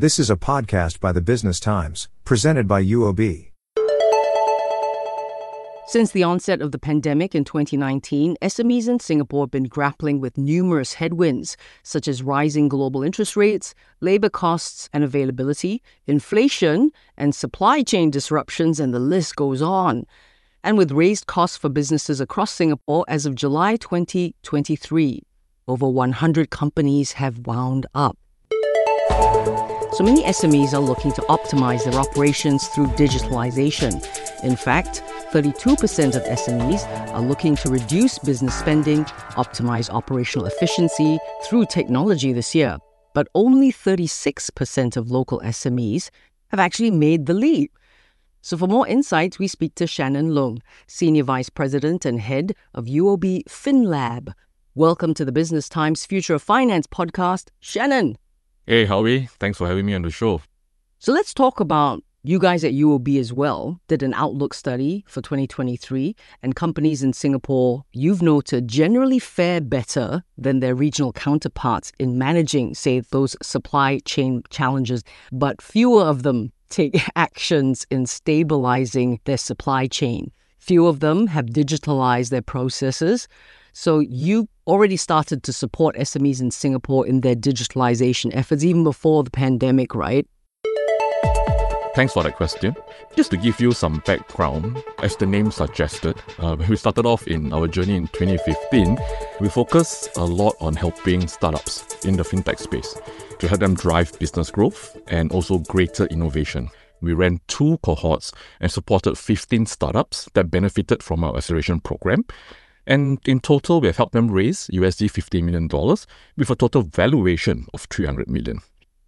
This is a podcast by the Business Times, presented by UOB. Since the onset of the pandemic in 2019, SMEs in Singapore have been grappling with numerous headwinds, such as rising global interest rates, labor costs and availability, inflation, and supply chain disruptions, and the list goes on. And with raised costs for businesses across Singapore as of July 2023, over 100 companies have wound up. So many SMEs are looking to optimize their operations through digitalization. In fact, 32% of SMEs are looking to reduce business spending, optimize operational efficiency through technology this year. But only 36% of local SMEs have actually made the leap. So, for more insights, we speak to Shannon Lung, Senior Vice President and Head of UOB FinLab. Welcome to the Business Times Future of Finance podcast, Shannon. Hey, Howie. Thanks for having me on the show. So let's talk about you guys at UOB as well did an outlook study for 2023, and companies in Singapore, you've noted, generally fare better than their regional counterparts in managing, say, those supply chain challenges, but fewer of them take actions in stabilizing their supply chain. Few of them have digitalized their processes. So you already started to support SMEs in Singapore in their digitalization efforts even before the pandemic, right? Thanks for that question. Just to give you some background, as the name suggested, uh, we started off in our journey in 2015, we focused a lot on helping startups in the fintech space to help them drive business growth and also greater innovation. We ran two cohorts and supported 15 startups that benefited from our acceleration program. And in total, we have helped them raise USD $50 million with a total valuation of 300 million.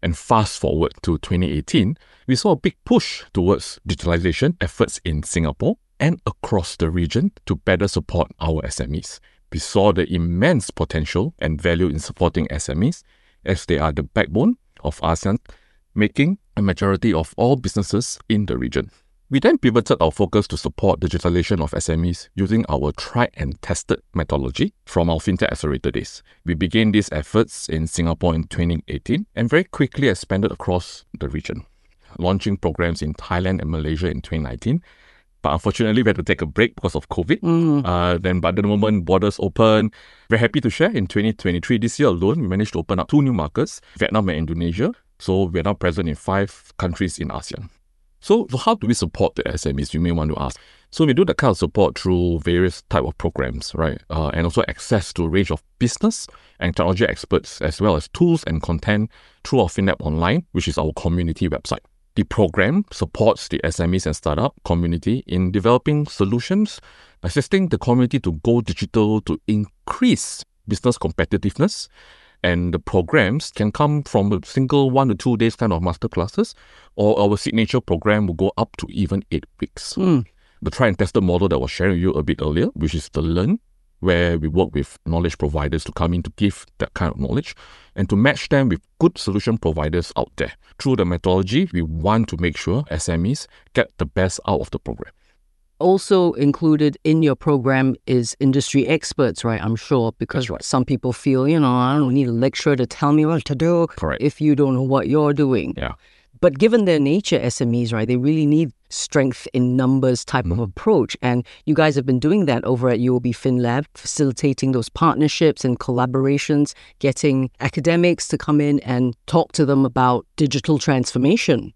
And fast forward to 2018, we saw a big push towards digitalization efforts in Singapore and across the region to better support our SMEs. We saw the immense potential and value in supporting SMEs as they are the backbone of ASEAN, making a majority of all businesses in the region. We then pivoted our focus to support digitalization of SMEs using our tried and tested methodology from our FinTech Accelerator days. We began these efforts in Singapore in 2018 and very quickly expanded across the region, launching programs in Thailand and Malaysia in 2019. But unfortunately, we had to take a break because of COVID. Mm. Uh, then, by the moment borders open, we're happy to share in 2023, this year alone, we managed to open up two new markets, Vietnam and Indonesia. So we're now present in five countries in ASEAN. So, how do we support the SMEs? You may want to ask. So we do that kind of support through various type of programs, right? Uh, and also access to a range of business and technology experts, as well as tools and content through our FinLab Online, which is our community website. The program supports the SMEs and startup community in developing solutions, assisting the community to go digital to increase business competitiveness and the programs can come from a single one to two days kind of master classes, or our signature program will go up to even eight weeks. Mm. The try and tested model that I was sharing with you a bit earlier, which is the learn, where we work with knowledge providers to come in to give that kind of knowledge and to match them with good solution providers out there. Through the methodology, we want to make sure SMEs get the best out of the program also included in your program is industry experts, right? I'm sure because right. some people feel, you know, I don't need a lecturer to tell me what to do Correct. if you don't know what you're doing. Yeah. But given their nature, SMEs, right, they really need strength in numbers type mm-hmm. of approach. And you guys have been doing that over at UOB FinLab, facilitating those partnerships and collaborations, getting academics to come in and talk to them about digital transformation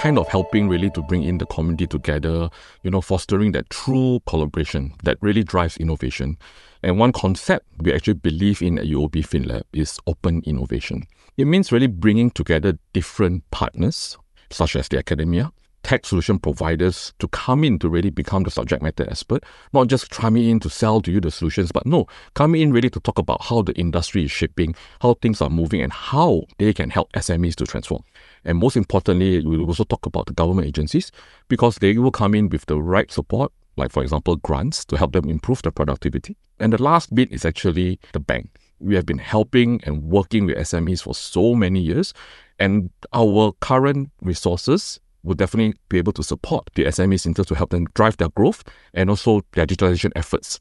kind of helping really to bring in the community together, you know, fostering that true collaboration that really drives innovation. And one concept we actually believe in at UOB FinLab is open innovation. It means really bringing together different partners, such as the academia, tech solution providers to come in to really become the subject matter expert, not just coming in to sell to you the solutions, but no, coming in really to talk about how the industry is shaping, how things are moving, and how they can help SMEs to transform. And most importantly, we will also talk about the government agencies because they will come in with the right support, like for example, grants to help them improve their productivity. And the last bit is actually the bank. We have been helping and working with SMEs for so many years, and our current resources will definitely be able to support the SMEs in terms to help them drive their growth and also their digitalization efforts.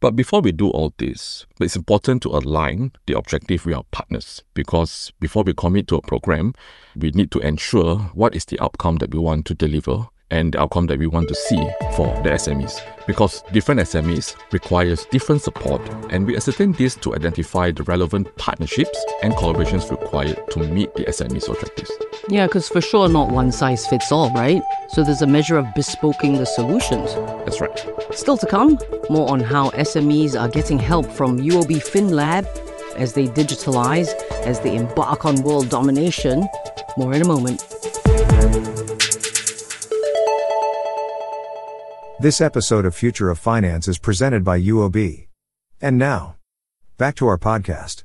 But before we do all this, it's important to align the objective with our partners because before we commit to a program, we need to ensure what is the outcome that we want to deliver and the outcome that we want to see for the SMEs. Because different SMEs requires different support and we ascertain this to identify the relevant partnerships and collaborations required to meet the SMEs objectives. Yeah, because for sure not one size fits all, right? So there's a measure of bespoking the solutions. That's right. Still to come, more on how SMEs are getting help from UOB FinLab as they digitalize, as they embark on world domination. More in a moment. This episode of Future of Finance is presented by UOB. And now, back to our podcast.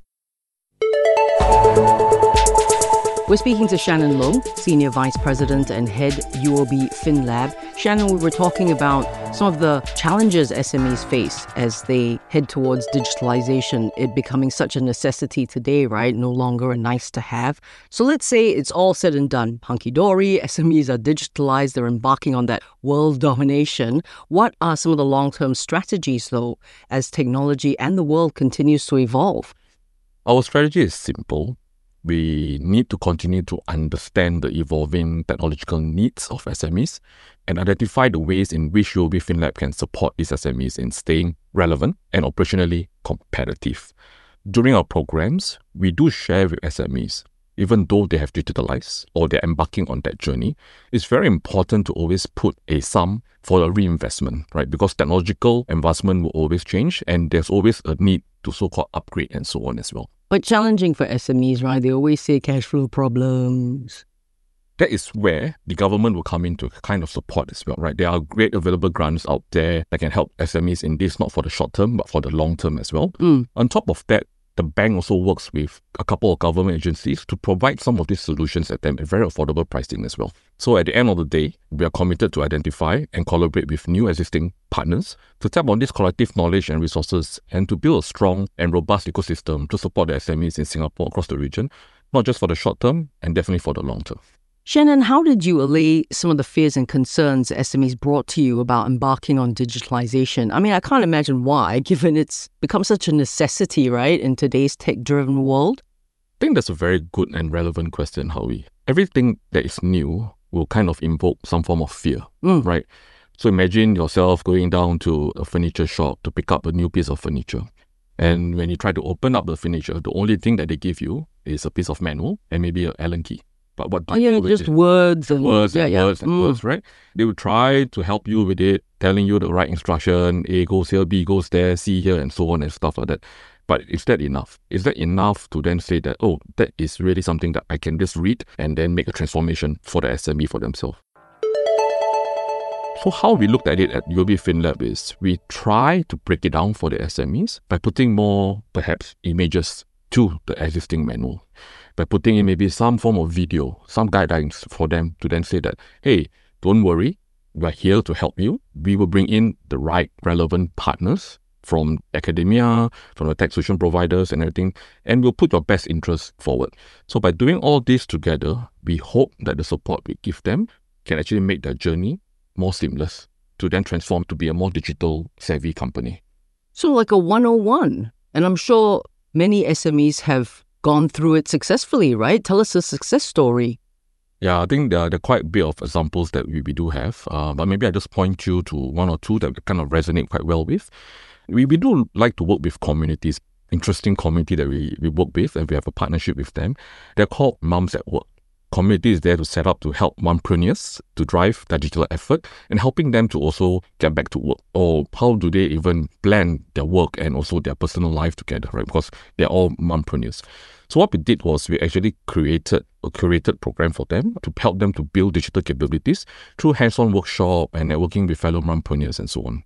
We're speaking to Shannon Low, Senior Vice President and Head UOB FinLab. Shannon, we were talking about some of the challenges SMEs face as they head towards digitalization, it becoming such a necessity today, right? No longer a nice to have. So let's say it's all said and done. Hunky dory, SMEs are digitalized, they're embarking on that world domination. What are some of the long term strategies, though, as technology and the world continues to evolve? Our strategy is simple we need to continue to understand the evolving technological needs of SMEs and identify the ways in which UOB FinLab can support these SMEs in staying relevant and operationally competitive. During our programs, we do share with SMEs, even though they have digitalized or they're embarking on that journey, it's very important to always put a sum for a reinvestment, right? Because technological advancement will always change and there's always a need to so called upgrade and so on as well. But challenging for SMEs, right? They always say cash flow problems. That is where the government will come into kind of support as well, right? There are great available grants out there that can help SMEs in this, not for the short term, but for the long term as well. Mm. On top of that, the bank also works with a couple of government agencies to provide some of these solutions at them at very affordable pricing as well. So at the end of the day, we are committed to identify and collaborate with new existing partners to tap on this collective knowledge and resources and to build a strong and robust ecosystem to support the SMEs in Singapore across the region, not just for the short term and definitely for the long term. Shannon, how did you allay some of the fears and concerns SMEs brought to you about embarking on digitalization? I mean, I can't imagine why, given it's become such a necessity, right, in today's tech driven world. I think that's a very good and relevant question, Howie. Everything that is new will kind of invoke some form of fear, Mm. right? So imagine yourself going down to a furniture shop to pick up a new piece of furniture. And when you try to open up the furniture, the only thing that they give you is a piece of manual and maybe an Allen key. But what Oh, yeah, just words and words yeah, and yeah. words and Mm. words, right? They will try to help you with it, telling you the right instruction, A goes here, B goes there, C here, and so on and stuff like that. But is that enough? Is that enough to then say that, oh, that is really something that I can just read and then make a transformation for the SME for themselves? So how we looked at it at UOB FinLab is we try to break it down for the SMEs by putting more, perhaps, images to the existing manual. By putting in maybe some form of video, some guidelines for them to then say that, hey, don't worry, we're here to help you. We will bring in the right relevant partners from academia, from the tech solution providers and everything, and we'll put your best interests forward. So by doing all this together, we hope that the support we give them can actually make their journey more seamless to then transform to be a more digital savvy company. So, like a 101. And I'm sure many SMEs have gone through it successfully, right? Tell us a success story. Yeah, I think there are, there are quite a bit of examples that we, we do have, uh, but maybe I just point you to one or two that kind of resonate quite well with. We, we do like to work with communities, interesting community that we, we work with, and we have a partnership with them. They're called Mums at Work. Community is there to set up to help mompreneurs to drive their digital effort and helping them to also get back to work. Or how do they even blend their work and also their personal life together, right? Because they're all mompreneurs. So what we did was we actually created a curated program for them to help them to build digital capabilities through hands-on workshop and networking with fellow mompreneurs and so on.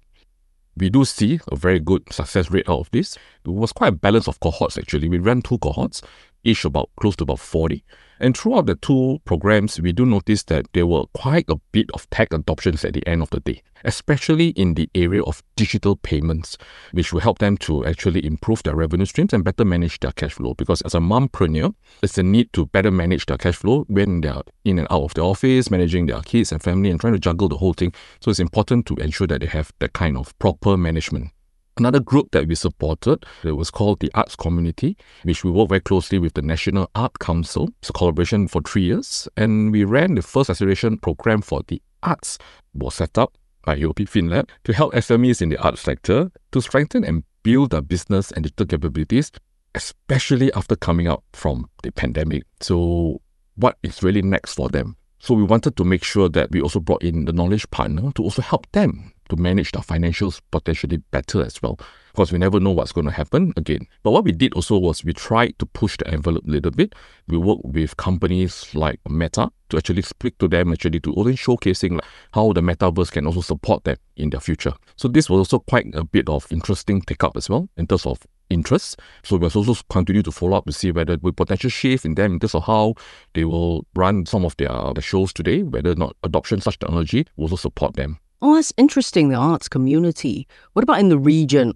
We do see a very good success rate out of this. It was quite a balance of cohorts actually. We ran two cohorts, each about close to about 40. And throughout the two programs, we do notice that there were quite a bit of tech adoptions at the end of the day, especially in the area of digital payments, which will help them to actually improve their revenue streams and better manage their cash flow. Because as a mompreneur, it's a need to better manage their cash flow when they're in and out of the office, managing their kids and family, and trying to juggle the whole thing. So it's important to ensure that they have that kind of proper management. Another group that we supported, it was called the Arts Community, which we work very closely with the National Art Council. It's a collaboration for three years, and we ran the first acceleration program for the arts. was set up by UOB FinLab to help SMEs in the arts sector to strengthen and build their business and digital capabilities, especially after coming out from the pandemic. So, what is really next for them? So, we wanted to make sure that we also brought in the knowledge partner to also help them to manage their financials potentially better as well. Because we never know what's going to happen again. But what we did also was we tried to push the envelope a little bit. We worked with companies like Meta to actually speak to them, actually to also showcasing like how the metaverse can also support them in their future. So this was also quite a bit of interesting take up as well in terms of interest. So we must also continue to follow up to see whether we potential shift in them in terms of how they will run some of their, their shows today, whether or not adoption such technology will also support them. Oh, that's interesting, the arts community. What about in the region?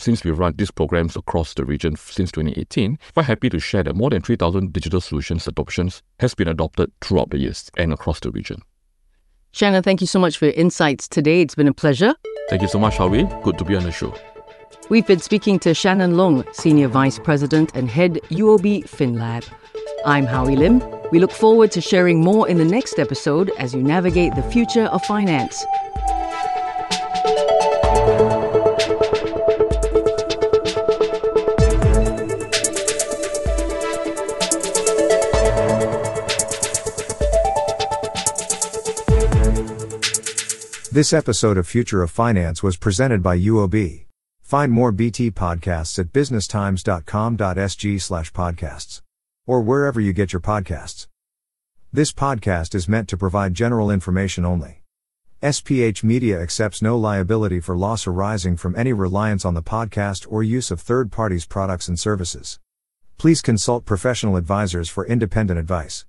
Since we've run these programs across the region since 2018, we're happy to share that more than 3,000 digital solutions adoptions has been adopted throughout the years and across the region. Shannon, thank you so much for your insights today. It's been a pleasure. Thank you so much, Howie. Good to be on the show. We've been speaking to Shannon Lung, Senior Vice President and Head UOB FinLab. I'm Howie Lim. We look forward to sharing more in the next episode as you navigate the future of finance. This episode of Future of Finance was presented by UOB. Find more BT podcasts at businesstimes.com.sg slash podcasts or wherever you get your podcasts. This podcast is meant to provide general information only. SPH Media accepts no liability for loss arising from any reliance on the podcast or use of third parties' products and services. Please consult professional advisors for independent advice.